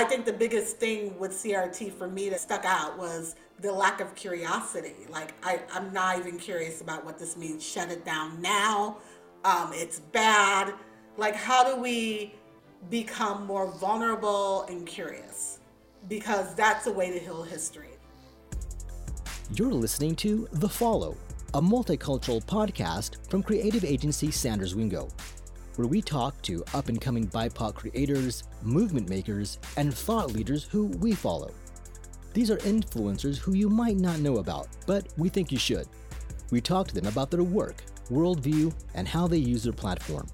I think the biggest thing with CRT for me that stuck out was the lack of curiosity. Like, I, I'm not even curious about what this means. Shut it down now. Um, it's bad. Like, how do we become more vulnerable and curious? Because that's a way to heal history. You're listening to The Follow, a multicultural podcast from creative agency Sanders Wingo, where we talk to up and coming BIPOC creators, movement makers, and thought leaders who we follow. These are influencers who you might not know about, but we think you should. We talk to them about their work, worldview, and how they use their platform.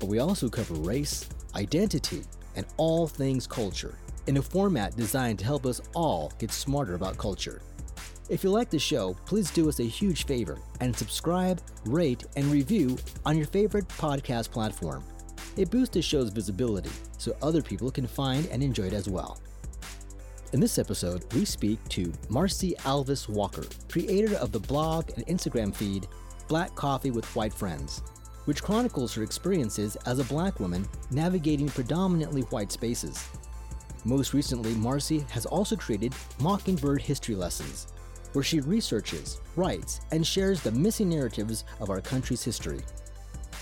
But we also cover race, identity, and all things culture in a format designed to help us all get smarter about culture. If you like the show, please do us a huge favor and subscribe, rate, and review on your favorite podcast platform. It boosts the show's visibility so other people can find and enjoy it as well. In this episode, we speak to Marcie Alvis Walker, creator of the blog and Instagram feed Black Coffee with White Friends, which chronicles her experiences as a black woman navigating predominantly white spaces. Most recently, Marcie has also created Mockingbird History Lessons, where she researches, writes, and shares the missing narratives of our country's history.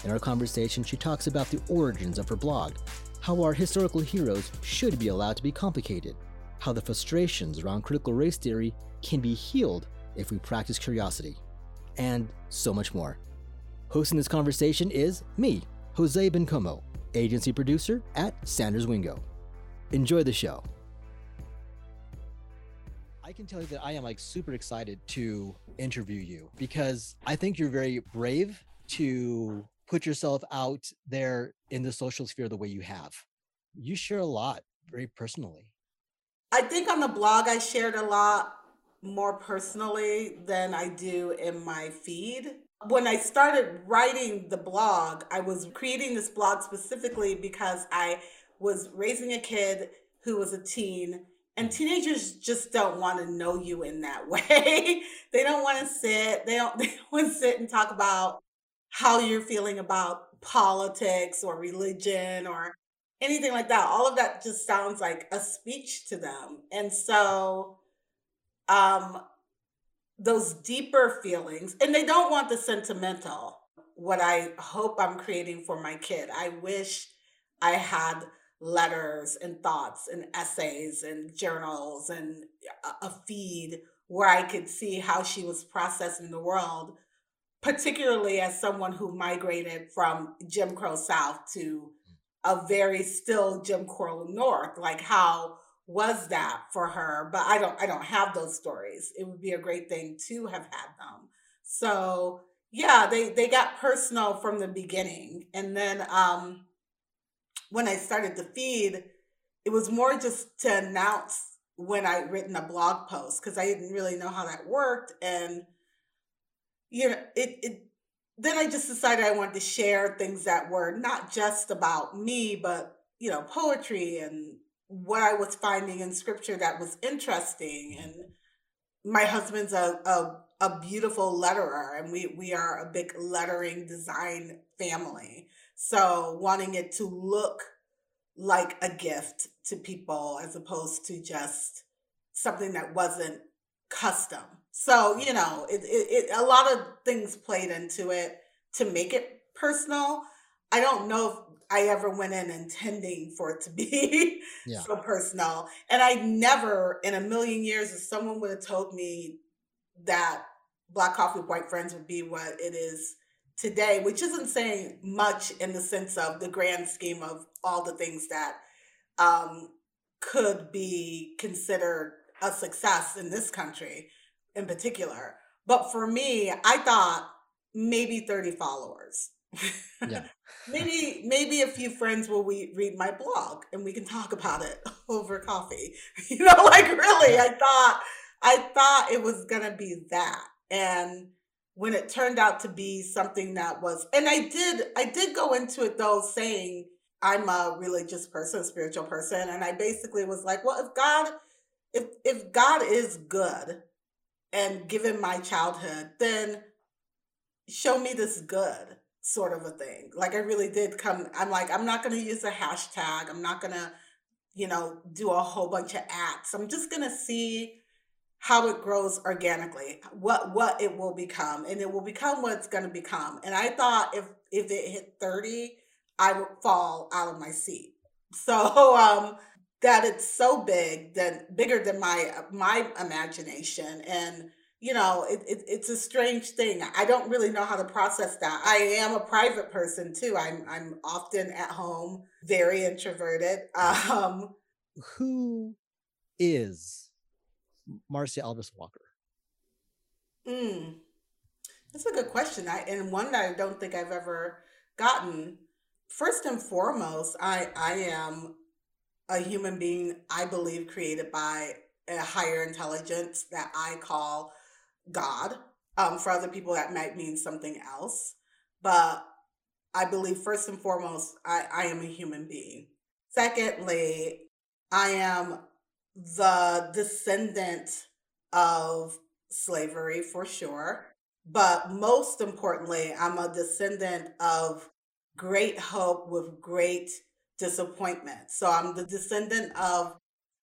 In our conversation, she talks about the origins of her blog, how our historical heroes should be allowed to be complicated, how the frustrations around critical race theory can be healed if we practice curiosity, and so much more. Hosting this conversation is me, Jose Bencomo, agency producer at Sanders Wingo. Enjoy the show. I can tell you that I am like super excited to interview you because I think you're very brave to put yourself out there in the social sphere the way you have. You share a lot very personally. I think on the blog I shared a lot more personally than I do in my feed. When I started writing the blog, I was creating this blog specifically because I was raising a kid who was a teen and teenagers just don't want to know you in that way. they don't want to sit, they don't, they don't want to sit and talk about how you're feeling about politics or religion or anything like that. All of that just sounds like a speech to them. And so um those deeper feelings and they don't want the sentimental what I hope I'm creating for my kid. I wish I had letters and thoughts and essays and journals and a feed where I could see how she was processing the world, particularly as someone who migrated from Jim Crow South to a very still Jim Crow North. Like how was that for her? But I don't I don't have those stories. It would be a great thing to have had them. So yeah, they they got personal from the beginning. And then um when I started the feed, it was more just to announce when I'd written a blog post because I didn't really know how that worked. And you know, it it then I just decided I wanted to share things that were not just about me, but you know, poetry and what I was finding in scripture that was interesting. And my husband's a a, a beautiful letterer, and we we are a big lettering design family. So wanting it to look like a gift to people as opposed to just something that wasn't custom. So, you know, it, it, it, a lot of things played into it to make it personal. I don't know if I ever went in intending for it to be yeah. so personal. And I never in a million years, if someone would have told me that Black Coffee with White Friends would be what it is today, which isn't saying much in the sense of the grand scheme of all the things that um, could be considered a success in this country in particular. But for me, I thought maybe 30 followers. Yeah. maybe maybe a few friends will we read my blog and we can talk about it over coffee. You know, like really, I thought I thought it was gonna be that. And when it turned out to be something that was and i did i did go into it though saying i'm a religious person a spiritual person and i basically was like well if god if if god is good and given my childhood then show me this good sort of a thing like i really did come i'm like i'm not going to use a hashtag i'm not going to you know, do a whole bunch of acts. I'm just going to see how it grows organically, what what it will become, and it will become what it's going to become. And I thought if if it hit 30, I would fall out of my seat. So um that it's so big that bigger than my my imagination. And you know it, it, it's a strange thing. I don't really know how to process that. I am a private person too. I'm i'm often at home very introverted. Um who is marcie alvis walker mm, that's a good question I, and one that i don't think i've ever gotten first and foremost i i am a human being i believe created by a higher intelligence that i call God. Um, for other people, that might mean something else. But I believe, first and foremost, I, I am a human being. Secondly, I am the descendant of slavery for sure. But most importantly, I'm a descendant of great hope with great disappointment. So I'm the descendant of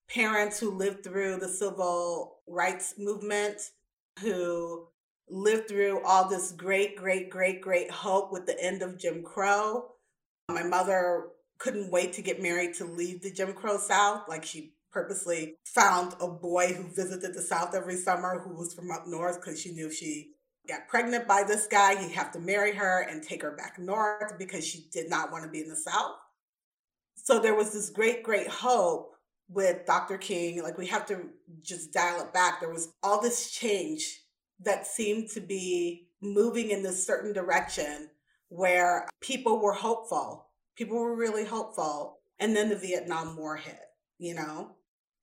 parents who lived through the civil rights movement who lived through all this great, great, great, great hope with the end of Jim Crow. My mother couldn't wait to get married to leave the Jim Crow South. Like she purposely found a boy who visited the South every summer who was from up north because she knew she got pregnant by this guy, he'd have to marry her and take her back north because she did not want to be in the South. So there was this great, great hope with Dr. King, like we have to just dial it back. There was all this change that seemed to be moving in this certain direction where people were hopeful. People were really hopeful. And then the Vietnam War hit, you know?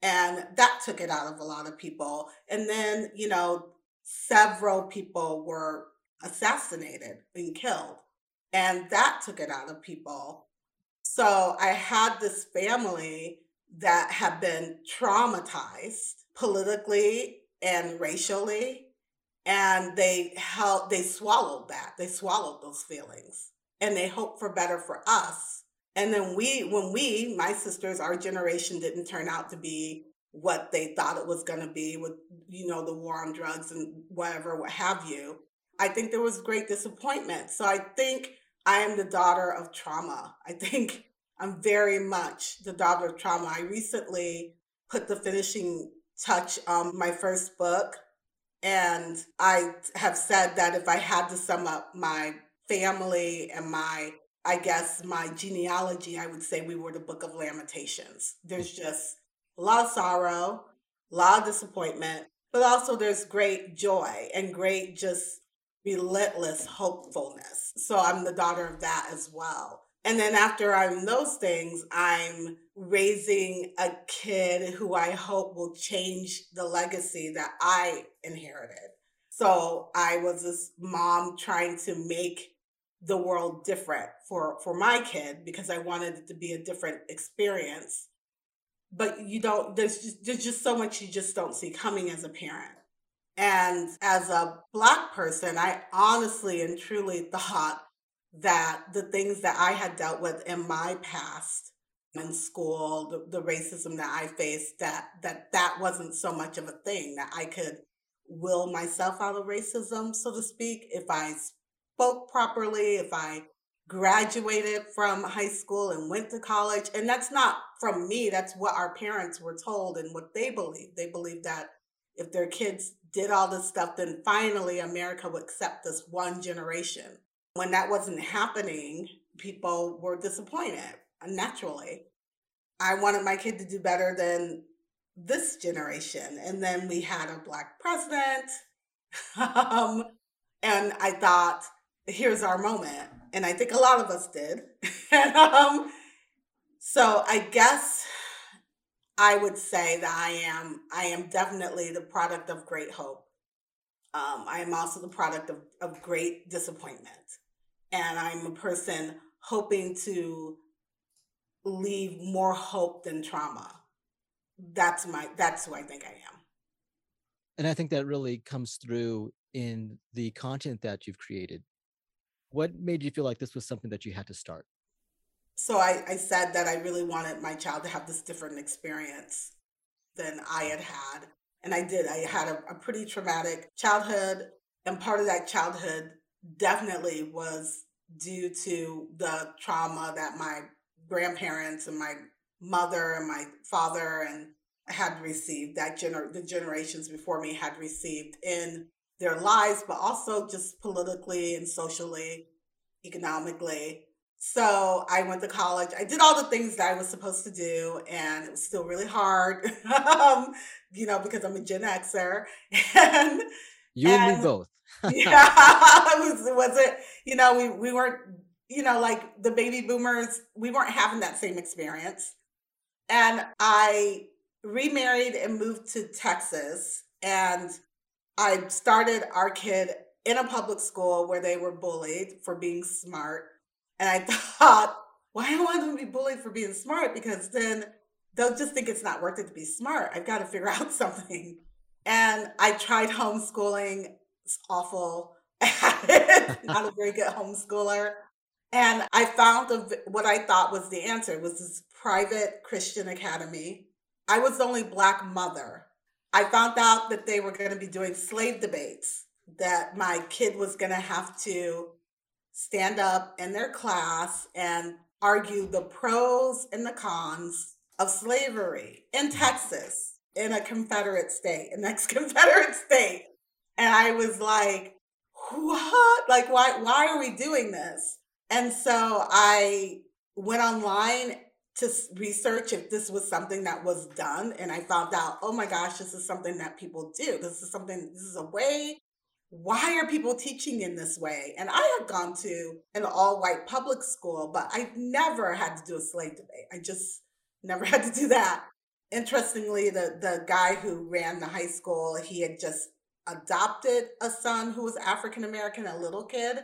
And that took it out of a lot of people. And then, you know, several people were assassinated and killed. And that took it out of people. So I had this family that had been traumatized politically and racially and they held they swallowed that they swallowed those feelings and they hope for better for us and then we when we my sisters our generation didn't turn out to be what they thought it was going to be with you know the war on drugs and whatever what have you i think there was great disappointment so i think i am the daughter of trauma i think I'm very much the daughter of trauma. I recently put the finishing touch on my first book. And I have said that if I had to sum up my family and my, I guess, my genealogy, I would say we were the book of lamentations. There's mm. just a lot of sorrow, a lot of disappointment, but also there's great joy and great just relentless hopefulness. So I'm the daughter of that as well. And then after I'm those things, I'm raising a kid who I hope will change the legacy that I inherited. So I was this mom trying to make the world different for for my kid because I wanted it to be a different experience. But you don't there's just there's just so much you just don't see coming as a parent. And as a black person, I honestly and truly thought that the things that I had dealt with in my past in school, the, the racism that I faced, that that that wasn't so much of a thing that I could will myself out of racism, so to speak, if I spoke properly, if I graduated from high school and went to college. And that's not from me, that's what our parents were told and what they believed. They believed that if their kids did all this stuff, then finally America would accept this one generation. When that wasn't happening, people were disappointed naturally. I wanted my kid to do better than this generation. And then we had a black president. um, and I thought, here's our moment. And I think a lot of us did. and um, so I guess I would say that I am I am definitely the product of great hope. Um, I am also the product of, of great disappointment and I'm a person hoping to leave more hope than trauma. That's my that's who I think I am. And I think that really comes through in the content that you've created. What made you feel like this was something that you had to start? So I, I said that I really wanted my child to have this different experience than I had had. And I did. I had a, a pretty traumatic childhood. And part of that childhood definitely was due to the trauma that my grandparents and my mother and my father and had received that gener- the generations before me had received in their lives but also just politically and socially economically. So i went to college. I did all the things that i was supposed to do and it was still really hard um, you know because i'm a gen xer and you and, and me both. yeah it was was it you know we, we weren't you know like the baby boomers we weren't having that same experience. And i remarried and moved to texas and i started our kid in a public school where they were bullied for being smart and i thought why well, do i want them to be bullied for being smart because then they'll just think it's not worth it to be smart i've got to figure out something and i tried homeschooling it's awful. Not a very good homeschooler. And I found a, what I thought was the answer was this private Christian academy. I was the only black mother. I found out that they were going to be doing slave debates, that my kid was going to have to stand up in their class and argue the pros and the cons of slavery in Texas, in a Confederate state, an ex Confederate state. And I was like, what? Like, why, why are we doing this? And so I went online to research if this was something that was done. And I found out, oh my gosh, this is something that people do. This is something, this is a way. Why are people teaching in this way? And I had gone to an all white public school, but I never had to do a slave debate. I just never had to do that. Interestingly, the, the guy who ran the high school, he had just adopted a son who was African American, a little kid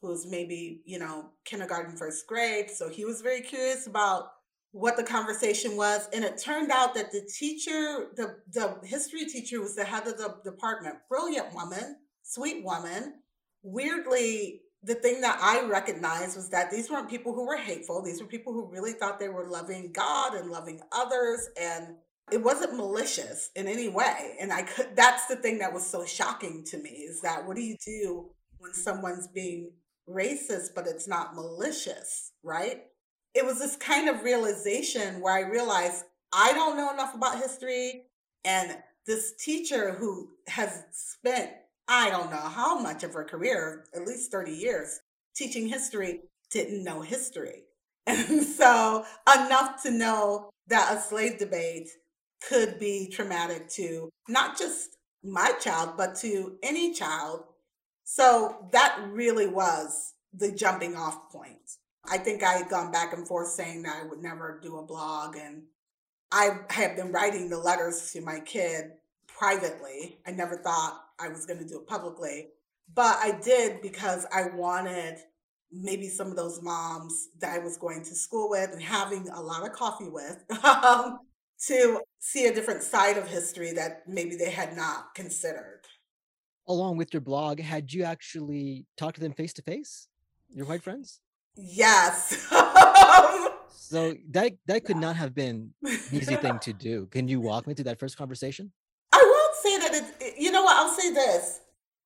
who was maybe, you know, kindergarten, first grade. So he was very curious about what the conversation was. And it turned out that the teacher, the, the history teacher was the head of the department, brilliant woman, sweet woman. Weirdly, the thing that I recognized was that these weren't people who were hateful. These were people who really thought they were loving God and loving others and it wasn't malicious in any way and i could that's the thing that was so shocking to me is that what do you do when someone's being racist but it's not malicious right it was this kind of realization where i realized i don't know enough about history and this teacher who has spent i don't know how much of her career at least 30 years teaching history didn't know history and so enough to know that a slave debate could be traumatic to not just my child, but to any child. So that really was the jumping off point. I think I had gone back and forth saying that I would never do a blog. And I have been writing the letters to my kid privately. I never thought I was going to do it publicly. But I did because I wanted maybe some of those moms that I was going to school with and having a lot of coffee with um, to see a different side of history that maybe they had not considered. Along with your blog, had you actually talked to them face to face, your white friends? Yes. so that that could not have been an easy thing to do. Can you walk me through that first conversation? I won't say that it, you know what, I'll say this.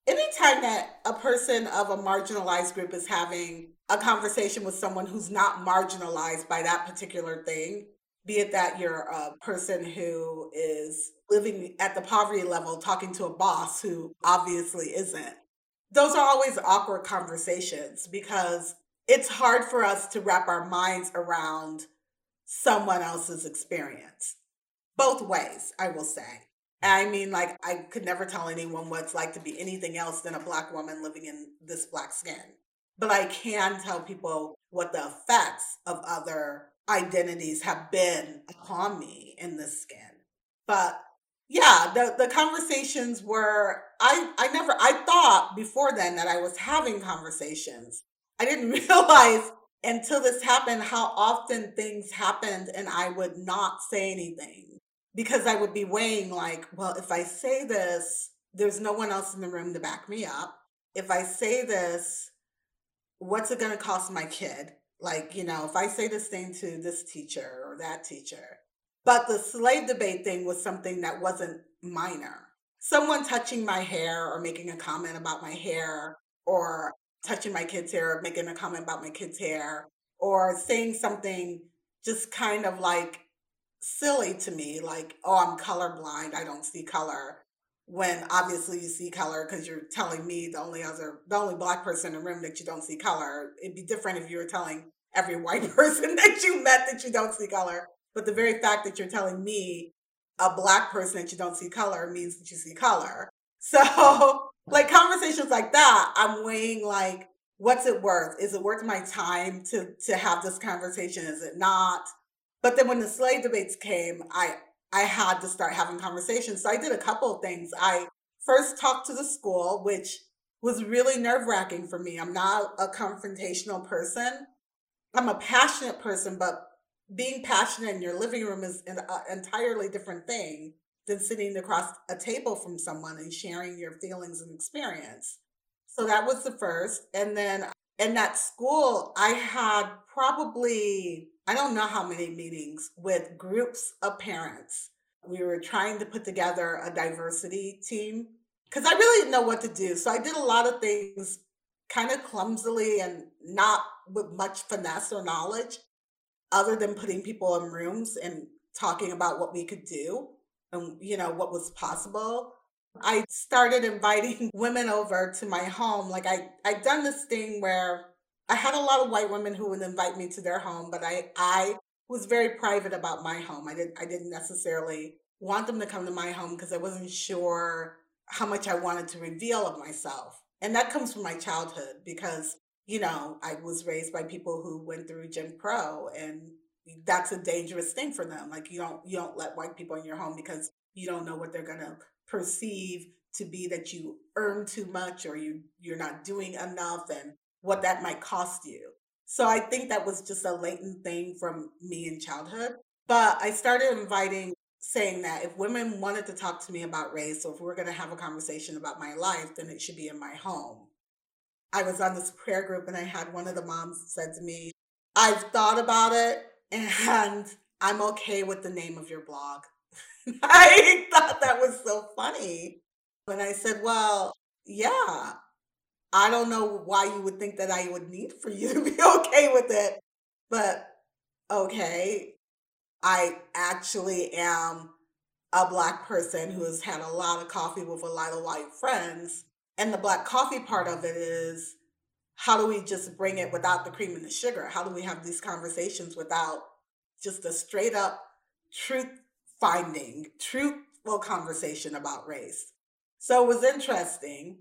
Anytime that a person of a marginalized group is having a conversation with someone who's not marginalized by that particular thing, be it that you're a person who is living at the poverty level talking to a boss who obviously isn't. Those are always awkward conversations because it's hard for us to wrap our minds around someone else's experience. Both ways, I will say. I mean, like, I could never tell anyone what it's like to be anything else than a Black woman living in this Black skin. But I can tell people what the effects of other identities have been upon me in this skin. But yeah, the, the conversations were I I never I thought before then that I was having conversations. I didn't realize until this happened how often things happened and I would not say anything because I would be weighing like, well, if I say this, there's no one else in the room to back me up. If I say this, what's it going to cost my kid? Like, you know, if I say this thing to this teacher or that teacher. But the slave debate thing was something that wasn't minor. Someone touching my hair or making a comment about my hair or touching my kid's hair making a comment about my kid's hair or saying something just kind of like silly to me, like, oh, I'm colorblind, I don't see color. When obviously you see color because you're telling me the only other, the only black person in the room that you don't see color. It'd be different if you were telling every white person that you met that you don't see color. But the very fact that you're telling me a black person that you don't see color means that you see color. So, like conversations like that, I'm weighing like, what's it worth? Is it worth my time to to have this conversation? Is it not? But then when the slave debates came, I I had to start having conversations. So I did a couple of things. I first talked to the school, which was really nerve wracking for me. I'm not a confrontational person. I'm a passionate person, but being passionate in your living room is an uh, entirely different thing than sitting across a table from someone and sharing your feelings and experience. So that was the first. And then in that school, I had probably I don't know how many meetings with groups of parents. We were trying to put together a diversity team because I really didn't know what to do. So I did a lot of things kind of clumsily and not with much finesse or knowledge, other than putting people in rooms and talking about what we could do and you know what was possible. I started inviting women over to my home. Like I I'd done this thing where I had a lot of white women who would invite me to their home, but I I was very private about my home. I didn't I didn't necessarily want them to come to my home because I wasn't sure how much I wanted to reveal of myself. And that comes from my childhood because, you know, I was raised by people who went through Jim Crow and that's a dangerous thing for them. Like you don't you don't let white people in your home because you don't know what they're gonna perceive to be that you earn too much or you you're not doing enough and what that might cost you. So I think that was just a latent thing from me in childhood. But I started inviting, saying that if women wanted to talk to me about race, or if we we're going to have a conversation about my life, then it should be in my home. I was on this prayer group and I had one of the moms said to me, I've thought about it and I'm okay with the name of your blog. I thought that was so funny. And I said, Well, yeah, I don't know why you would think that I would need for you to be okay with it, but okay. I actually am a black person who has had a lot of coffee with a lot of white friends. And the black coffee part of it is how do we just bring it without the cream and the sugar? How do we have these conversations without just a straight up truth finding, truthful conversation about race? So it was interesting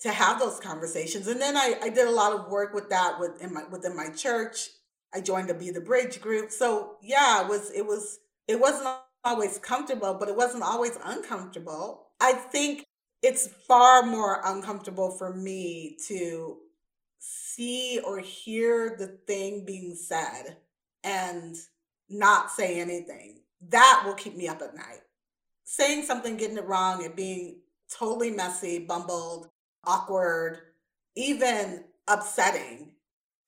to have those conversations. And then I, I did a lot of work with that within my within my church. I joined the Be the Bridge group. So yeah, it was it was it wasn't always comfortable, but it wasn't always uncomfortable. I think it's far more uncomfortable for me to see or hear the thing being said and not say anything. That will keep me up at night. Saying something, getting it wrong, and being totally messy, bumbled, awkward, even upsetting.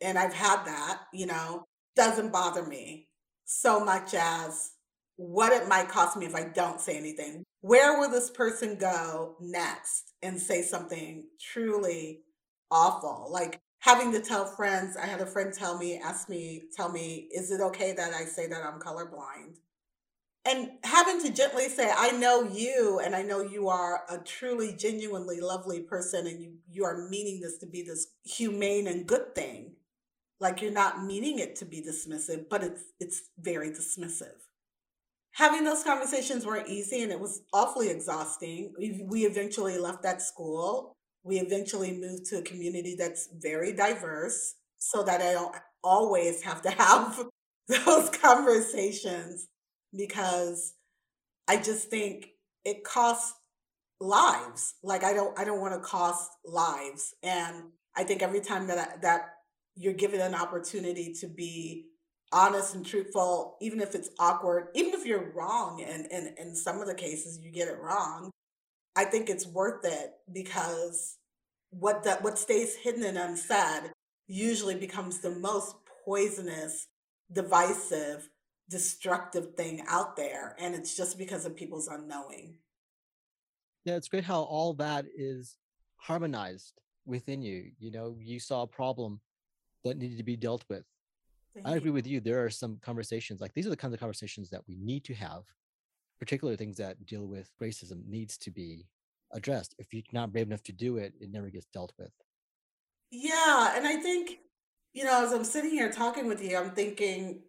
And I've had that, you know, doesn't bother me so much as what it might cost me if I don't say anything. Where will this person go next and say something truly awful? Like having to tell friends, I had a friend tell me, ask me, tell me, is it okay that I say that I'm colorblind? and having to gently say i know you and i know you are a truly genuinely lovely person and you you are meaning this to be this humane and good thing like you're not meaning it to be dismissive but it's it's very dismissive having those conversations weren't easy and it was awfully exhausting we, we eventually left that school we eventually moved to a community that's very diverse so that i don't always have to have those conversations because I just think it costs lives. Like I don't I don't want to cost lives. And I think every time that I, that you're given an opportunity to be honest and truthful, even if it's awkward, even if you're wrong and in, in some of the cases you get it wrong, I think it's worth it because what that what stays hidden and unsaid usually becomes the most poisonous, divisive, destructive thing out there. And it's just because of people's unknowing. Yeah, it's great how all that is harmonized within you. You know, you saw a problem that needed to be dealt with. Thank I agree you. with you. There are some conversations like these are the kinds of conversations that we need to have, particularly things that deal with racism needs to be addressed. If you're not brave enough to do it, it never gets dealt with. Yeah. And I think, you know, as I'm sitting here talking with you, I'm thinking,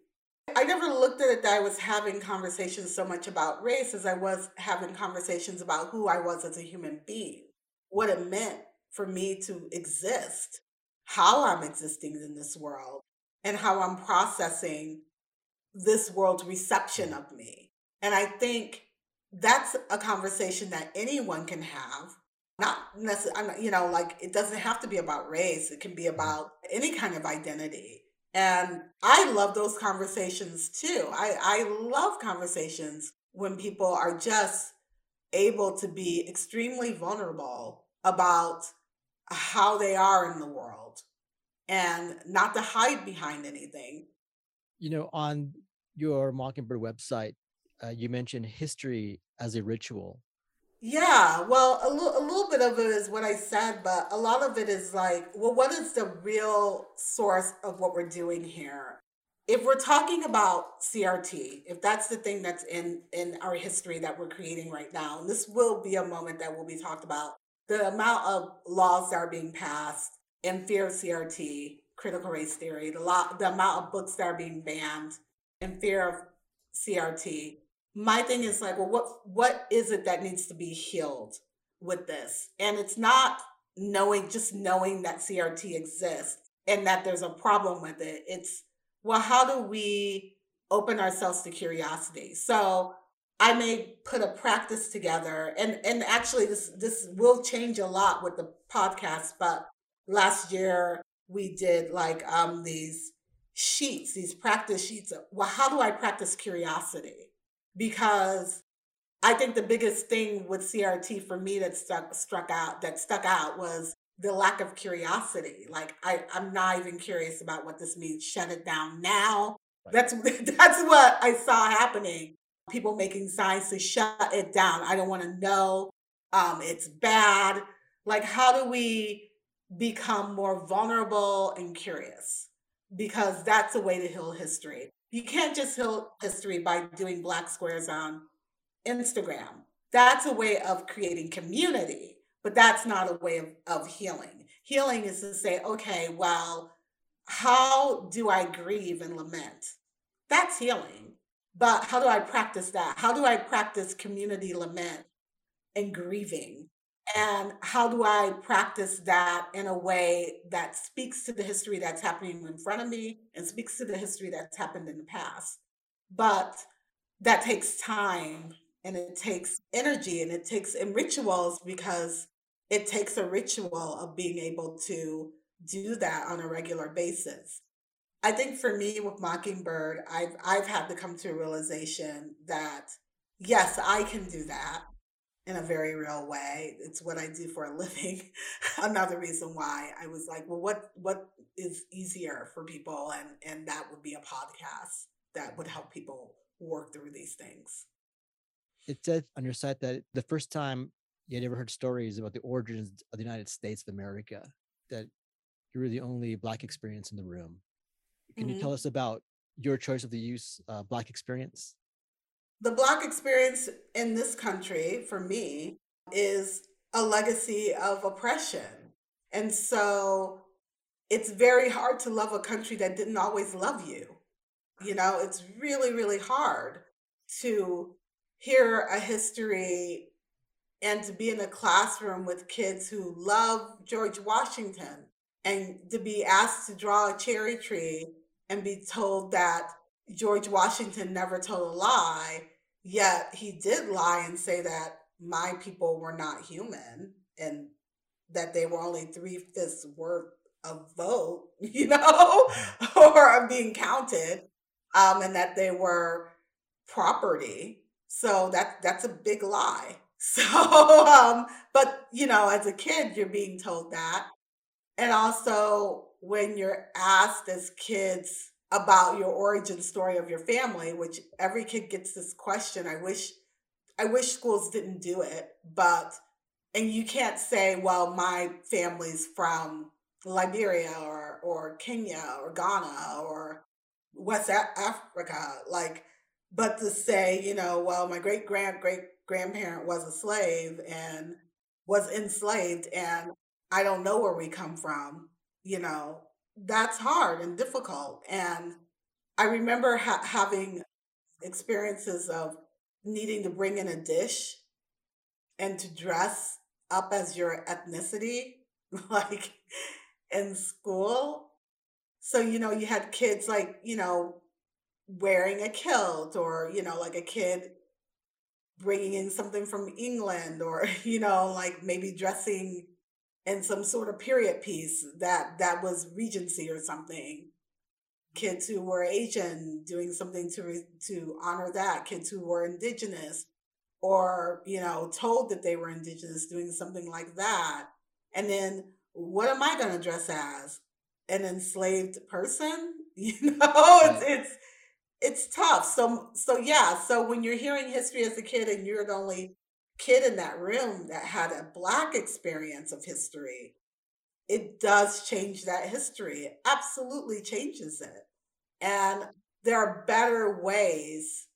I never looked at it that I was having conversations so much about race as I was having conversations about who I was as a human being, what it meant for me to exist, how I'm existing in this world, and how I'm processing this world's reception mm. of me. And I think that's a conversation that anyone can have. Not necessarily, you know, like it doesn't have to be about race, it can be mm-hmm. about any kind of identity. And I love those conversations too. I, I love conversations when people are just able to be extremely vulnerable about how they are in the world and not to hide behind anything. You know, on your Mockingbird website, uh, you mentioned history as a ritual. Yeah, well, a, l- a little bit of it is what I said, but a lot of it is like, well, what is the real source of what we're doing here? If we're talking about CRT, if that's the thing that's in in our history that we're creating right now, and this will be a moment that will be talked about, the amount of laws that are being passed in fear of CRT, critical race theory, the lot, the amount of books that are being banned in fear of CRT, my thing is like, well, what what is it that needs to be healed with this? And it's not knowing just knowing that CRT exists and that there's a problem with it. It's well, how do we open ourselves to curiosity? So I may put a practice together and and actually this this will change a lot with the podcast, but last year we did like um these sheets, these practice sheets. Well, how do I practice curiosity? Because I think the biggest thing with CRT for me that stuck struck out that stuck out was the lack of curiosity. Like I, I'm not even curious about what this means. Shut it down now. Right. That's that's what I saw happening. People making signs to shut it down. I don't want to know. Um, it's bad. Like, how do we become more vulnerable and curious? Because that's a way to heal history. You can't just heal history by doing black squares on Instagram. That's a way of creating community, but that's not a way of, of healing. Healing is to say, okay, well, how do I grieve and lament? That's healing. But how do I practice that? How do I practice community lament and grieving? And how do I practice that in a way that speaks to the history that's happening in front of me and speaks to the history that's happened in the past? But that takes time and it takes energy and it takes and rituals because it takes a ritual of being able to do that on a regular basis. I think for me with Mockingbird, I've I've had to come to a realization that yes, I can do that in a very real way. It's what I do for a living. Another reason why I was like, well, what what is easier for people, and and that would be a podcast that would help people work through these things. It said on your site that the first time you had ever heard stories about the origins of the United States of America, that you were the only Black experience in the room. Can mm-hmm. you tell us about your choice of the use uh, Black experience? The Black experience in this country, for me, is a legacy of oppression. And so it's very hard to love a country that didn't always love you. You know, it's really, really hard to hear a history and to be in a classroom with kids who love George Washington and to be asked to draw a cherry tree and be told that George Washington never told a lie, yet he did lie and say that my people were not human and that they were only three fifths worth of vote, you know, or of being counted, um, and that they were property. So that that's a big lie. So, um, but you know, as a kid, you're being told that, and also when you're asked as kids about your origin story of your family, which every kid gets this question. I wish I wish schools didn't do it, but and you can't say, well, my family's from Liberia or or Kenya or Ghana or West Africa, like, but to say, you know, well, my great grand great grandparent was a slave and was enslaved, and I don't know where we come from, you know, that's hard and difficult. And I remember ha- having experiences of needing to bring in a dish and to dress up as your ethnicity, like in school. So, you know, you had kids like, you know, wearing a kilt or, you know, like a kid bringing in something from England or, you know, like maybe dressing in some sort of period piece that that was Regency or something. Kids who were Asian doing something to re- to honor that. Kids who were indigenous or you know told that they were indigenous doing something like that. And then what am I going to dress as? An enslaved person? You know, it's it's it's tough. So so yeah. So when you're hearing history as a kid and you're the only kid in that room that had a black experience of history, it does change that history. It absolutely changes it. And there are better ways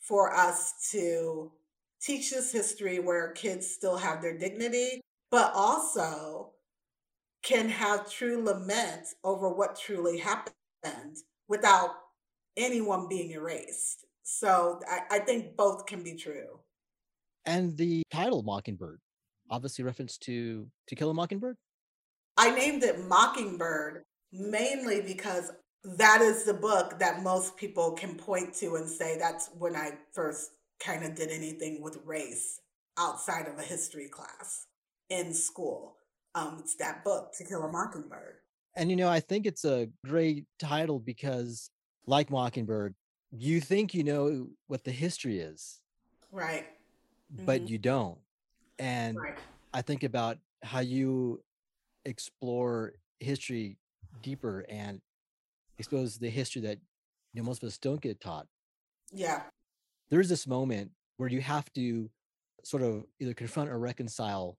for us to teach this history where kids still have their dignity, but also can have true lament over what truly happened without anyone being erased. So I, I think both can be true. And the title Mockingbird, obviously reference to To Kill a Mockingbird? I named it Mockingbird mainly because that is the book that most people can point to and say that's when I first kind of did anything with race outside of a history class in school. Um, it's that book, To Kill a Mockingbird. And you know, I think it's a great title because, like Mockingbird, you think you know what the history is. Right but mm-hmm. you don't. And right. I think about how you explore history deeper and expose the history that you know most of us don't get taught. Yeah. There's this moment where you have to sort of either confront or reconcile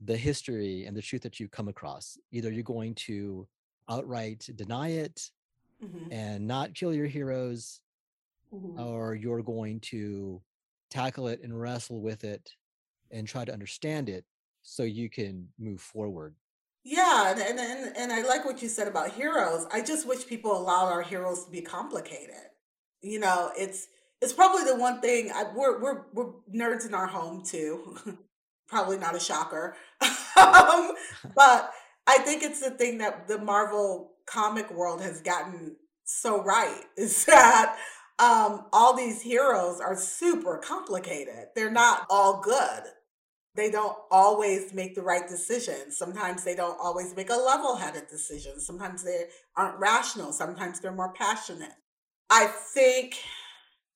the history and the truth that you come across. Either you're going to outright deny it mm-hmm. and not kill your heroes, mm-hmm. or you're going to tackle it and wrestle with it and try to understand it so you can move forward. Yeah, and, and and I like what you said about heroes. I just wish people allowed our heroes to be complicated. You know, it's it's probably the one thing I, we're we're we're nerds in our home too. probably not a shocker, um, but I think it's the thing that the Marvel comic world has gotten so right is that um, all these heroes are super complicated. They're not all good. They don't always make the right decision. Sometimes they don't always make a level headed decision. Sometimes they aren't rational. Sometimes they're more passionate. I think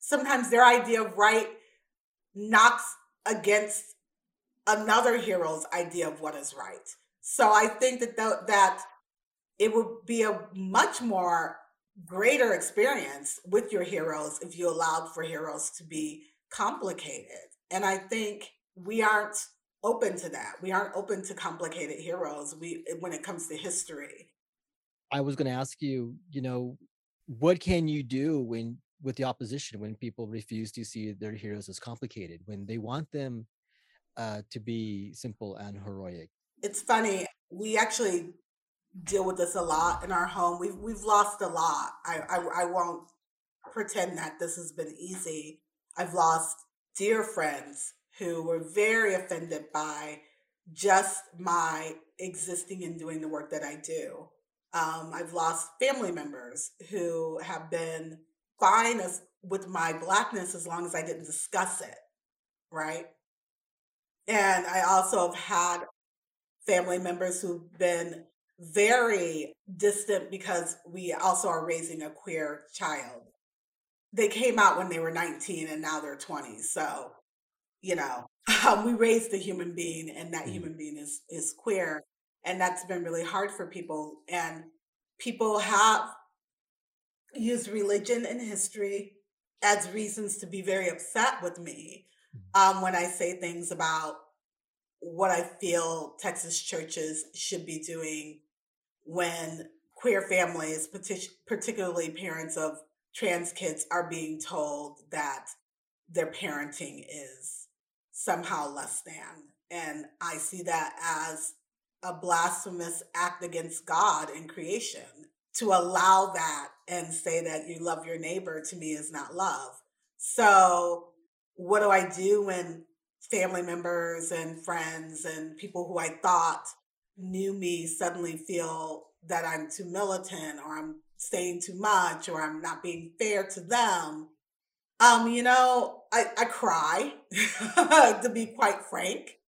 sometimes their idea of right knocks against another hero's idea of what is right. So I think that th- that it would be a much more greater experience with your heroes if you allowed for heroes to be complicated. And I think we aren't open to that. We aren't open to complicated heroes we when it comes to history. I was going to ask you, you know, what can you do when with the opposition when people refuse to see their heroes as complicated when they want them uh, to be simple and heroic? It's funny. We actually deal with this a lot in our home. We've we've lost a lot. I, I I won't pretend that this has been easy. I've lost dear friends who were very offended by just my existing and doing the work that I do. Um, I've lost family members who have been fine as, with my blackness as long as I didn't discuss it, right? And I also have had family members who've been very distant because we also are raising a queer child. They came out when they were 19 and now they're 20. So, you know, um, we raised a human being and that mm-hmm. human being is is queer and that's been really hard for people and people have used religion and history as reasons to be very upset with me mm-hmm. um, when I say things about what I feel Texas churches should be doing when queer families, particularly parents of trans kids, are being told that their parenting is somehow less than. And I see that as a blasphemous act against God and creation. To allow that and say that you love your neighbor to me is not love. So, what do I do when family members and friends and people who I thought knew me suddenly feel that I'm too militant or I'm saying too much or I'm not being fair to them? Um, you know, I, I cry, to be quite frank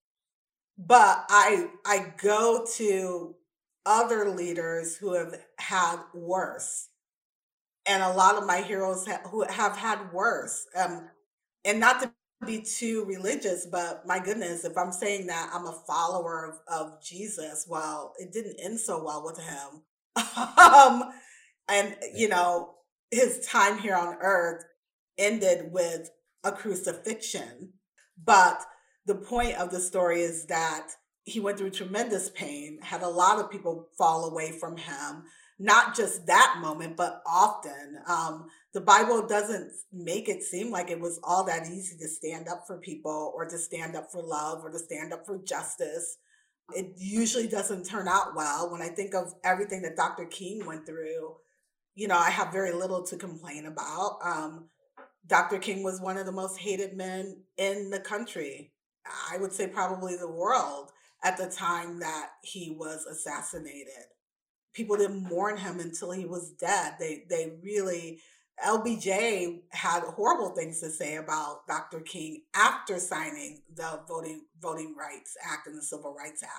but I I go to other leaders who have had worse, and a lot of my heroes ha- who have had worse. Um, and not to be too religious, but my goodness, if I'm saying that I'm a follower of, of Jesus, well, it didn't end so well with him. um, and you know, his time here on earth ended with a crucifixion, but the point of the story is that he went through tremendous pain, had a lot of people fall away from him, not just that moment, but often. Um, the Bible doesn't make it seem like it was all that easy to stand up for people or to stand up for love or to stand up for justice. It usually doesn't turn out well. When I think of everything that Dr. King went through, you know, I have very little to complain about. Um, Dr. King was one of the most hated men in the country. I would say probably the world at the time that he was assassinated. People didn't mourn him until he was dead. They they really LBJ had horrible things to say about Dr. King after signing the Voting Voting Rights Act and the Civil Rights Act.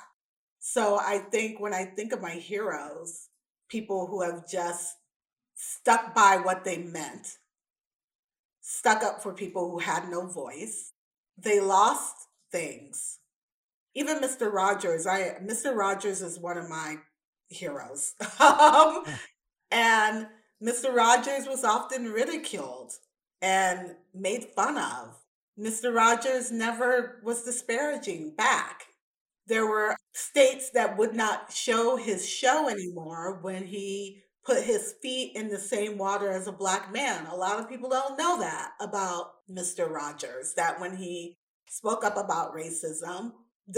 So I think when I think of my heroes, people who have just stuck by what they meant, stuck up for people who had no voice, they lost things. Even Mr. Rogers, I Mr. Rogers is one of my heroes. um, and Mr. Rogers was often ridiculed and made fun of. Mr. Rogers never was disparaging back. There were states that would not show his show anymore when he put his feet in the same water as a black man. A lot of people don't know that about Mr. Rogers, that when he spoke up about racism.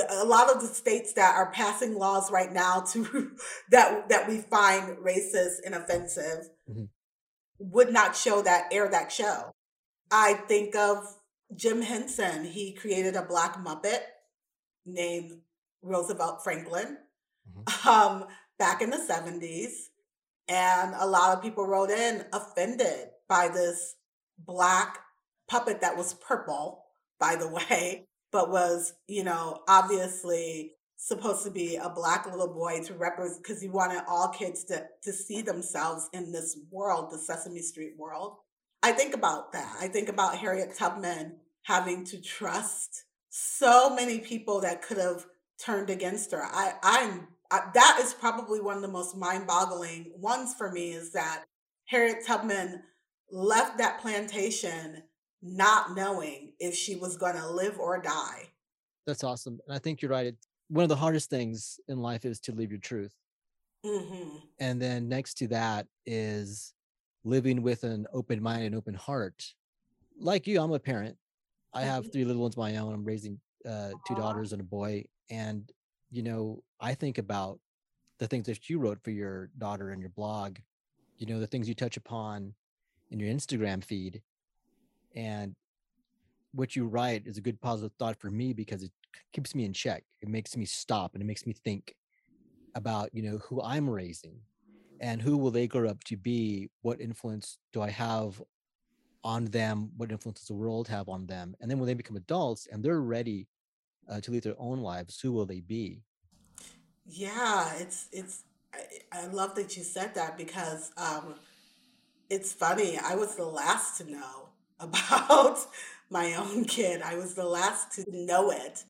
A lot of the states that are passing laws right now to that that we find racist and offensive mm-hmm. would not show that air that show. I think of Jim Henson. He created a black Muppet named Roosevelt Franklin mm-hmm. um, back in the 70s. And a lot of people wrote in offended by this black puppet that was purple by the way, but was, you know, obviously supposed to be a black little boy to represent because he wanted all kids to to see themselves in this world, the Sesame Street world. I think about that. I think about Harriet Tubman having to trust so many people that could have turned against her. I I'm I, that is probably one of the most mind-boggling ones for me is that Harriet Tubman left that plantation not knowing if she was going to live or die. That's awesome. And I think you're right. It, one of the hardest things in life is to live your truth. Mm-hmm. And then next to that is living with an open mind and open heart. Like you, I'm a parent. I have mm-hmm. three little ones of my own. I'm raising uh, two daughters and a boy. And, you know, I think about the things that you wrote for your daughter and your blog, you know, the things you touch upon in your Instagram feed and what you write is a good positive thought for me because it keeps me in check. It makes me stop and it makes me think about you know who i'm raising and who will they grow up to be? What influence do i have on them? What influence does the world have on them? And then when they become adults and they're ready uh, to lead their own lives who will they be? Yeah it's it's I, I love that you said that because um it's funny i was the last to know about my own kid. I was the last to know it.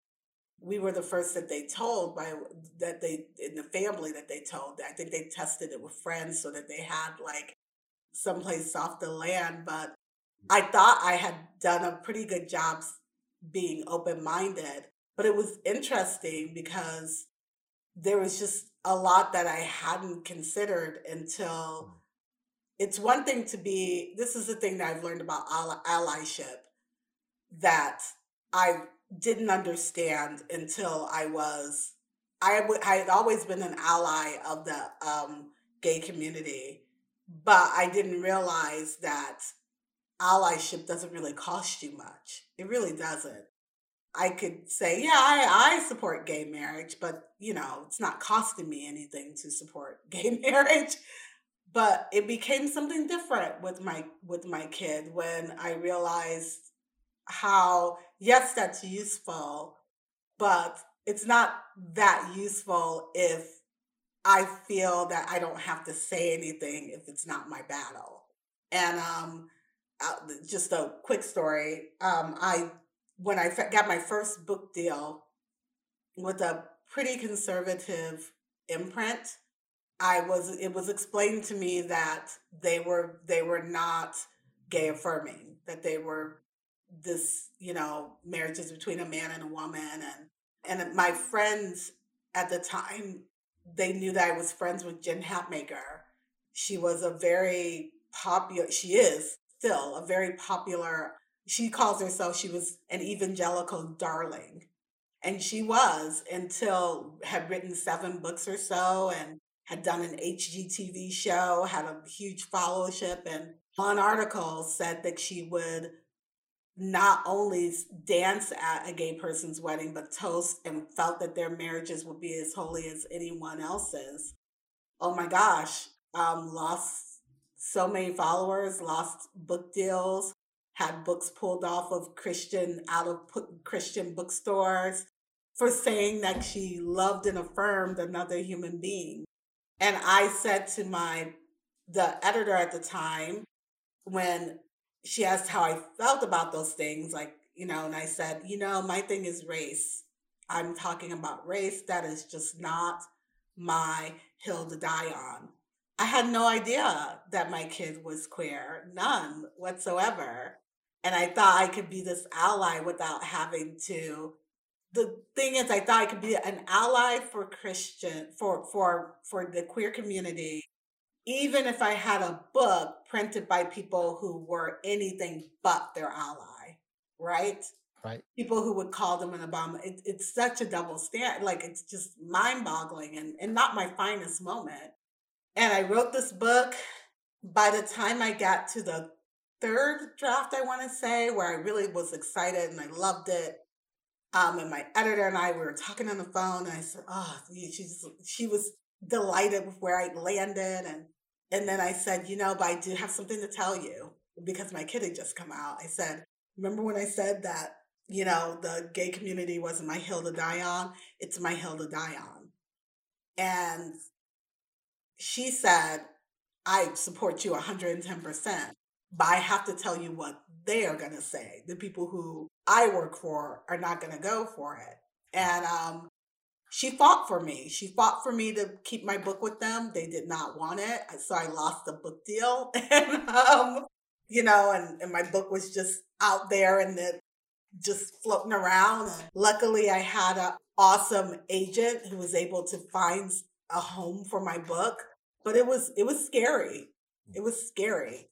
we were the first that they told by that they in the family that they told. I think they tested it with friends so that they had like someplace off the land. But mm. I thought I had done a pretty good job being open minded. But it was interesting because there was just a lot that I hadn't considered until mm. It's one thing to be, this is the thing that I've learned about allyship that I didn't understand until I was, I, w- I had always been an ally of the um, gay community, but I didn't realize that allyship doesn't really cost you much. It really doesn't. I could say, yeah, I, I support gay marriage, but you know, it's not costing me anything to support gay marriage. But it became something different with my with my kid when I realized how yes, that's useful, but it's not that useful if I feel that I don't have to say anything if it's not my battle. And um, uh, just a quick story. Um, I when I got my first book deal with a pretty conservative imprint, I was it was explained to me that they were they were not gay affirming, that they were this, you know, marriages between a man and a woman and and my friends at the time they knew that I was friends with Jen Hatmaker. She was a very popular she is still a very popular she calls herself she was an evangelical darling and she was until had written seven books or so and had done an hgtv show had a huge followership and one article said that she would not only dance at a gay person's wedding but toast and felt that their marriages would be as holy as anyone else's oh my gosh um lost so many followers lost book deals had books pulled off of Christian out of Christian bookstores for saying that she loved and affirmed another human being. And I said to my the editor at the time when she asked how I felt about those things, like, you know, and I said, you know, my thing is race. I'm talking about race. That is just not my hill to die on. I had no idea that my kid was queer, none whatsoever. And I thought I could be this ally without having to. The thing is, I thought I could be an ally for Christian for for for the queer community, even if I had a book printed by people who were anything but their ally, right? Right. People who would call them an Obama. It, it's such a double stand. Like it's just mind boggling and, and not my finest moment. And I wrote this book. By the time I got to the third draft, I want to say, where I really was excited and I loved it. Um, and my editor and I we were talking on the phone, and I said, "Oh, she's she was delighted with where I landed." And and then I said, "You know, but I do have something to tell you because my kid had just come out." I said, "Remember when I said that you know the gay community wasn't my hill to die on? It's my hill to die on." And she said, "I support you 110 percent." but I have to tell you what they are going to say. The people who I work for are not going to go for it. And um, she fought for me. She fought for me to keep my book with them. They did not want it. So I lost the book deal. and, um, you know, and, and my book was just out there and the, just floating around. And luckily, I had an awesome agent who was able to find a home for my book. But it was it was scary. It was scary.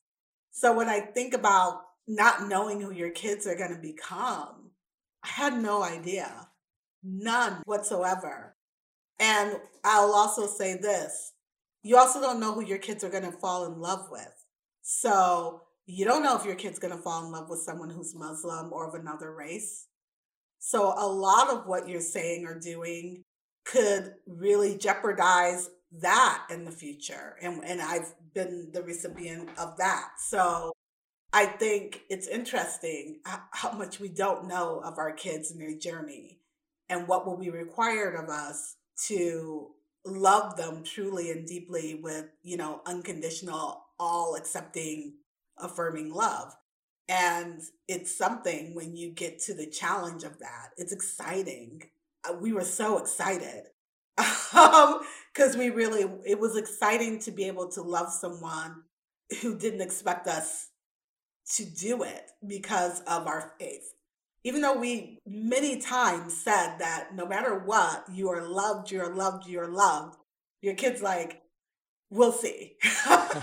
So when I think about not knowing who your kids are going to become, I had no idea, none whatsoever. And I'll also say this you also don't know who your kids are going to fall in love with. So you don't know if your kid's going to fall in love with someone who's Muslim or of another race. So a lot of what you're saying or doing could really jeopardize that in the future. And, and I've been the recipient of that. So I think it's interesting how much we don't know of our kids and their journey and what will be required of us to love them truly and deeply with, you know, unconditional, all accepting, affirming love. And it's something when you get to the challenge of that, it's exciting uh, we were so excited because um, we really it was exciting to be able to love someone who didn't expect us to do it because of our faith. Even though we many times said that no matter what you are loved you're loved you're loved your kids like we'll see.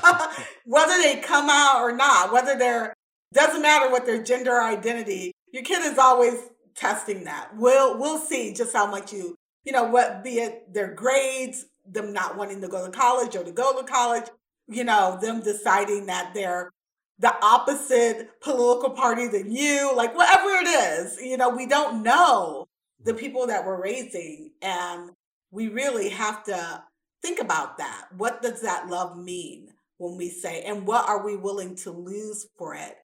Whether they come out or not whether they're doesn't matter what their gender identity your kid is always testing that. We'll we'll see just how much you you know what be it their grades them not wanting to go to college or to go to college you know them deciding that they're the opposite political party than you like whatever it is you know we don't know the mm-hmm. people that we're raising and we really have to think about that. What does that love mean when we say, and what are we willing to lose for it?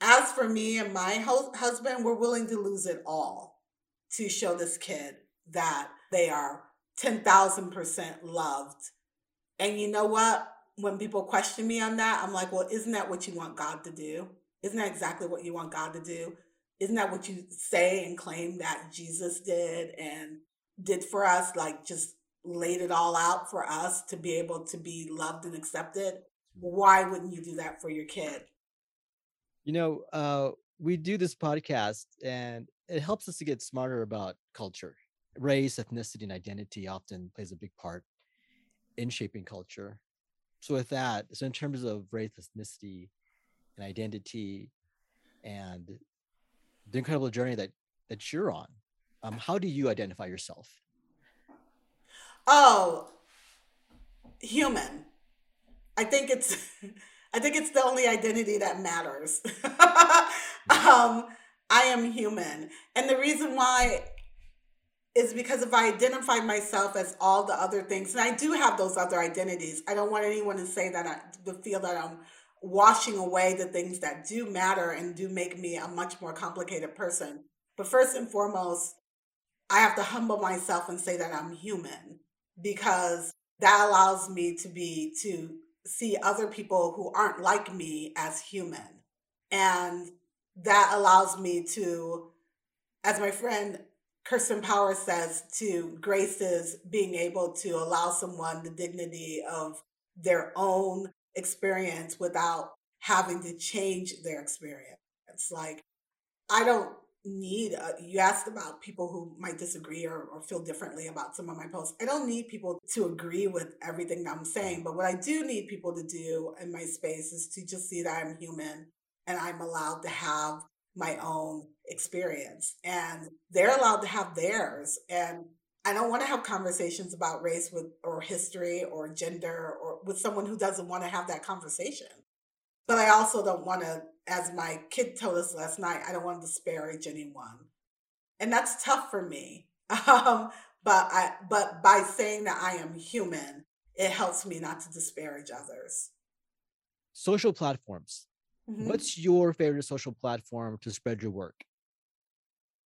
As for me and my husband, we're willing to lose it all to show this kid that they are 10,000% loved. And you know what? When people question me on that, I'm like, well, isn't that what you want God to do? Isn't that exactly what you want God to do? Isn't that what you say and claim that Jesus did and did for us? Like, just laid it all out for us to be able to be loved and accepted, why wouldn't you do that for your kid? You know, uh, we do this podcast and it helps us to get smarter about culture. Race, ethnicity, and identity often plays a big part in shaping culture. So, with that, so in terms of race, ethnicity, and identity, and the incredible journey that that you're on, um, how do you identify yourself? Oh, human. I think it's I think it's the only identity that matters. um, I am human. And the reason why is because if I identify myself as all the other things, and I do have those other identities, I don't want anyone to say that I to feel that I'm washing away the things that do matter and do make me a much more complicated person. But first and foremost, I have to humble myself and say that I'm human because that allows me to be to see other people who aren't like me as human and that allows me to as my friend kirsten power says to Grace's being able to allow someone the dignity of their own experience without having to change their experience. It's like i don't need uh, you asked about people who might disagree or, or feel differently about some of my posts. I don't need people to agree with everything that i'm saying but what i do need people to do in my space is to just see that i'm human and i'm allowed to have my own experience and they're allowed to have theirs and i don't want to have conversations about race with or history or gender or with someone who doesn't want to have that conversation but i also don't want to as my kid told us last night, I don't want to disparage anyone. And that's tough for me. Um, but I but by saying that I am human, it helps me not to disparage others. Social platforms. Mm-hmm. What's your favorite social platform to spread your work?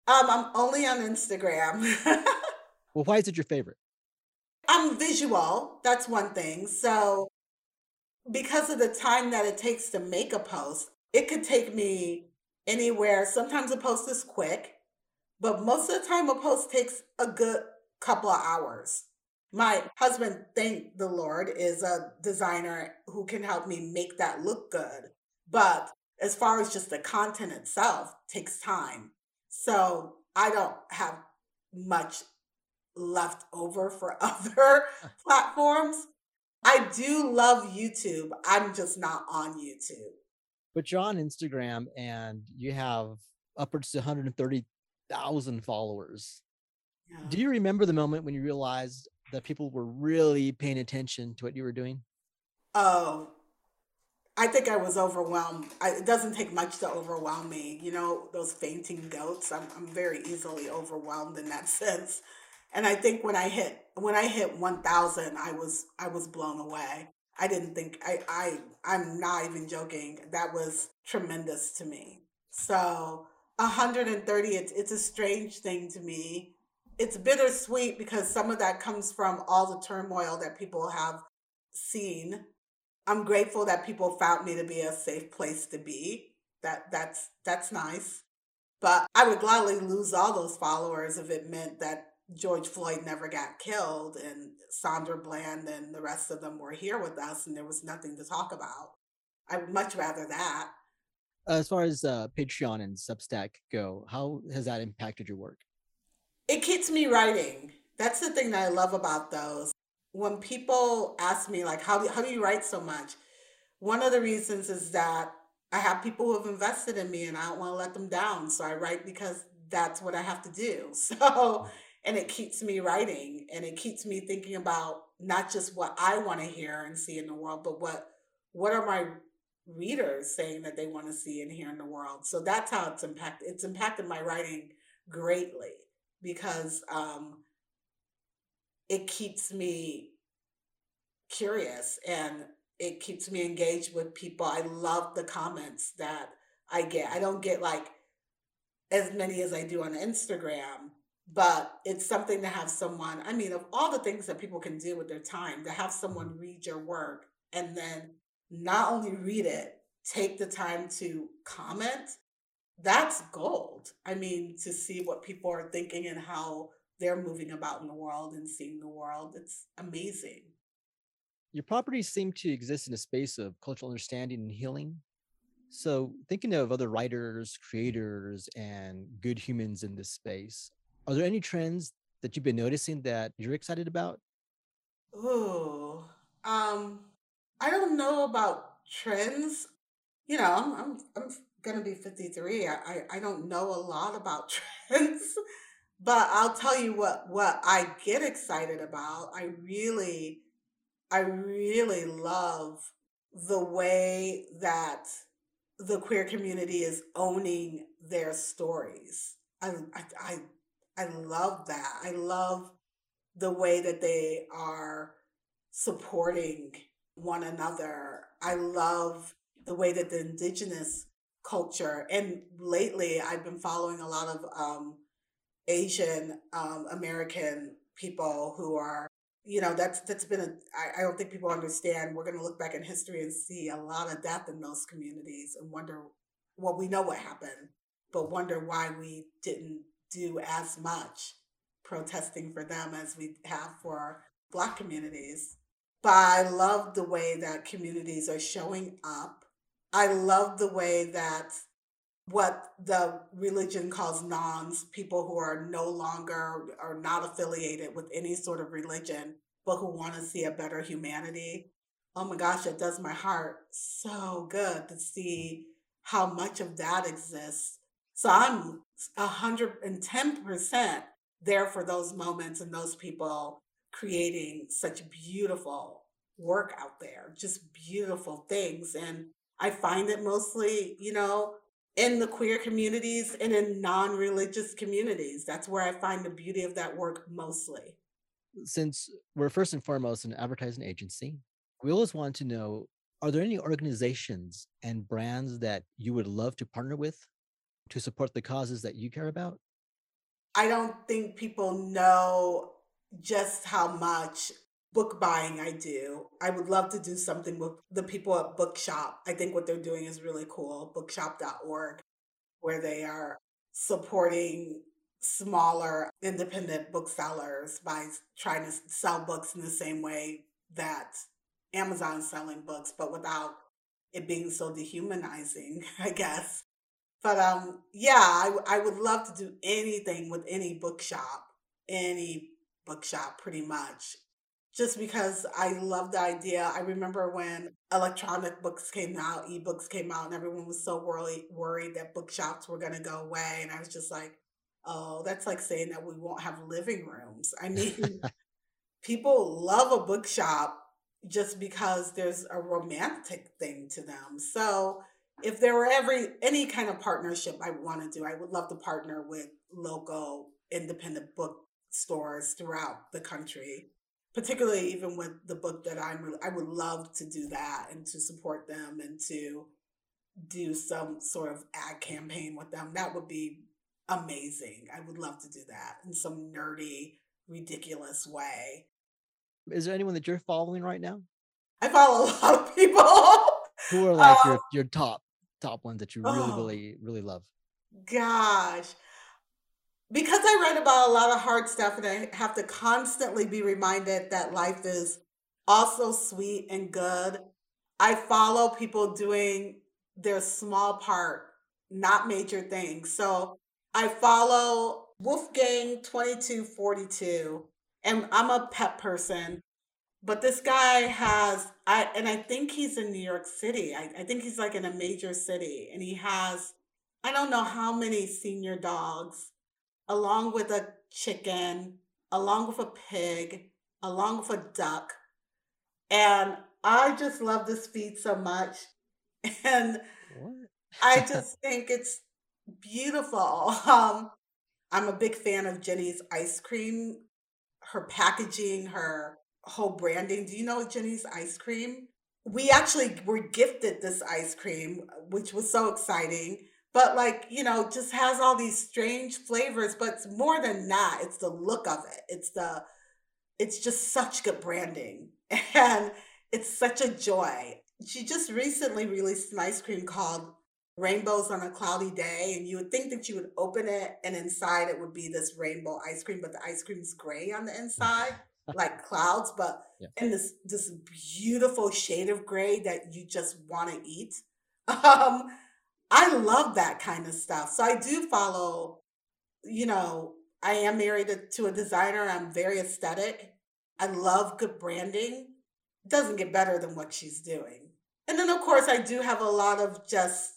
Um, I'm only on Instagram. well, why is it your favorite? I'm visual. That's one thing. So because of the time that it takes to make a post, it could take me anywhere. Sometimes a post is quick, but most of the time a post takes a good couple of hours. My husband, thank the Lord, is a designer who can help me make that look good. But as far as just the content itself takes time. So I don't have much left over for other platforms. I do love YouTube. I'm just not on YouTube but you're on Instagram and you have upwards to 130,000 followers. Yeah. Do you remember the moment when you realized that people were really paying attention to what you were doing? Oh, I think I was overwhelmed. I, it doesn't take much to overwhelm me. You know, those fainting goats. I'm, I'm very easily overwhelmed in that sense. And I think when I hit when I hit 1,000, I was I was blown away. I didn't think I I I'm not even joking. That was tremendous to me. So 130 it's it's a strange thing to me. It's bittersweet because some of that comes from all the turmoil that people have seen. I'm grateful that people found me to be a safe place to be. That that's that's nice. But I would gladly lose all those followers if it meant that George Floyd never got killed and Sandra Bland and the rest of them were here with us and there was nothing to talk about. I would much rather that. As far as uh, Patreon and Substack go, how has that impacted your work? It keeps me writing. That's the thing that I love about those. When people ask me, like, how do, how do you write so much? One of the reasons is that I have people who have invested in me and I don't want to let them down. So I write because that's what I have to do. So, and it keeps me writing and it keeps me thinking about not just what I want to hear and see in the world, but what what are my readers saying that they want to see and hear in the world. So that's how it's impacted. It's impacted my writing greatly because um, it keeps me curious and it keeps me engaged with people. I love the comments that I get. I don't get like as many as I do on Instagram, but it's something to have someone, I mean, of all the things that people can do with their time, to have someone mm-hmm. read your work and then not only read it, take the time to comment, that's gold. I mean, to see what people are thinking and how they're moving about in the world and seeing the world, it's amazing. Your properties seem to exist in a space of cultural understanding and healing. So, thinking of other writers, creators, and good humans in this space, are there any trends that you've been noticing that you're excited about? Ooh, um, I don't know about trends. You know, I'm I'm, I'm gonna be 53. I, I I don't know a lot about trends, but I'll tell you what what I get excited about. I really I really love the way that the queer community is owning their stories. I I I, I love that. I love the way that they are supporting one another. I love the way that the indigenous culture, and lately I've been following a lot of um, Asian um, American people who are, you know, that's that's been a. I, I don't think people understand. We're going to look back in history and see a lot of death in those communities, and wonder. Well, we know what happened, but wonder why we didn't do as much protesting for them as we have for Black communities. But I love the way that communities are showing up. I love the way that what the religion calls nones, people who are no longer or not affiliated with any sort of religion, but who want to see a better humanity. Oh my gosh, it does my heart so good to see how much of that exists. So I'm 110% there for those moments and those people creating such beautiful work out there, just beautiful things. And I find it mostly, you know, in the queer communities and in non religious communities. That's where I find the beauty of that work mostly. Since we're first and foremost an advertising agency, we always want to know are there any organizations and brands that you would love to partner with to support the causes that you care about? I don't think people know just how much book buying I do. I would love to do something with the people at Bookshop. I think what they're doing is really cool. Bookshop.org, where they are supporting smaller independent booksellers by trying to sell books in the same way that Amazon's selling books, but without it being so dehumanizing, I guess. But um, yeah, I, I would love to do anything with any bookshop, any bookshop pretty much just because I love the idea. I remember when electronic books came out, ebooks came out, and everyone was so worried worried that bookshops were going to go away, and I was just like, "Oh, that's like saying that we won't have living rooms." I mean, people love a bookshop just because there's a romantic thing to them. So, if there were every any kind of partnership I want to do, I would love to partner with local independent bookstores throughout the country particularly even with the book that I'm I would love to do that and to support them and to do some sort of ad campaign with them. That would be amazing. I would love to do that in some nerdy, ridiculous way. Is there anyone that you're following right now? I follow a lot of people. Who are like um, your, your top top ones that you really, oh, really, really love? Gosh. Because I write about a lot of hard stuff and I have to constantly be reminded that life is also sweet and good, I follow people doing their small part, not major things. So I follow Wolfgang 2242, and I'm a pet person. But this guy has, I and I think he's in New York City. I, I think he's like in a major city, and he has, I don't know how many senior dogs, along with a chicken, along with a pig, along with a duck. And I just love this feed so much. And I just think it's beautiful. Um, I'm a big fan of Jeni's ice cream, her packaging, her whole branding. Do you know Jeni's ice cream? We actually were gifted this ice cream, which was so exciting. But like, you know, just has all these strange flavors, but it's more than that. It's the look of it. It's the it's just such good branding. And it's such a joy. She just recently released an ice cream called Rainbows on a Cloudy Day, and you would think that you would open it and inside it would be this rainbow ice cream, but the ice cream's gray on the inside, like clouds, but yeah. in this this beautiful shade of gray that you just want to eat. Um, I love that kind of stuff. So I do follow, you know, I am married to a designer. I'm very aesthetic. I love good branding doesn't get better than what she's doing. And then, of course, I do have a lot of just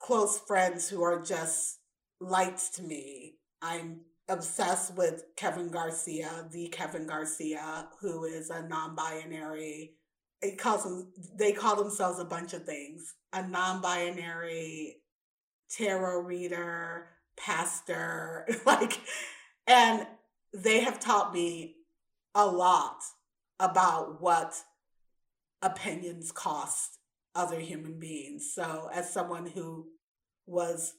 close friends who are just lights to me. I'm obsessed with Kevin Garcia, the Kevin Garcia, who is a non-binary. It calls them, they call themselves a bunch of things: a non-binary tarot reader, pastor, like, and they have taught me a lot about what opinions cost other human beings. So, as someone who was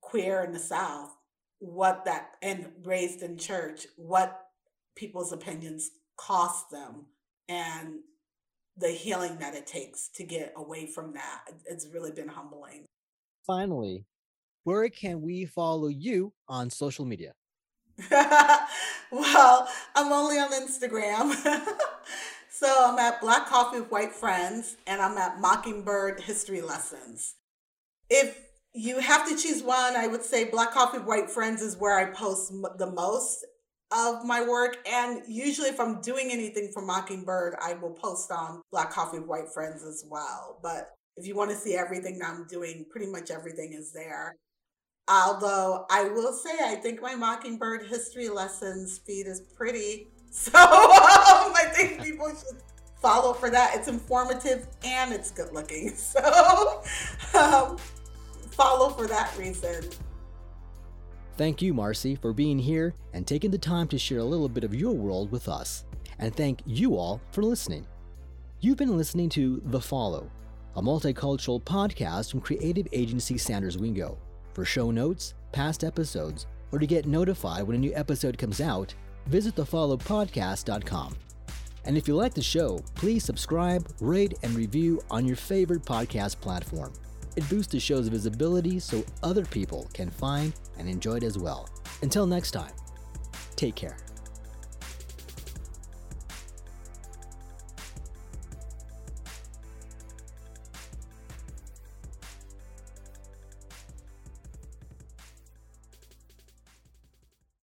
queer in the South, what that and raised in church, what people's opinions cost them and the healing that it takes to get away from that. It's really been humbling. Finally, where can we follow you on social media? well, I'm only on Instagram. So I'm at Black Coffee with White Friends and I'm at Mockingbird History Lessons. If you have to choose one, I would say Black Coffee with White Friends is where I post the most of my work. And usually, if I'm doing anything for Mockingbird, I will post on Black Coffee with White Friends as well. But if you want to see everything that I'm doing, pretty much everything is there. Although I will say, I think my Mockingbird history lessons feed is pretty so um, I think people should follow for that. It's informative and it's good looking. So um, follow for that reason. Thank you, Marcie, for being here and taking the time to share a little bit of your world with us. And thank you all for listening. You've been listening to The Follow, a multicultural podcast from creative agency Sanders Wingo. For show notes, past episodes, or to get notified when a new episode comes out, visit thefollowpodcast.com. And if you like the show, please subscribe, rate, and review on your favorite podcast platform. It boosts the show's visibility so other people can find and enjoy it as well. Until next time, take care.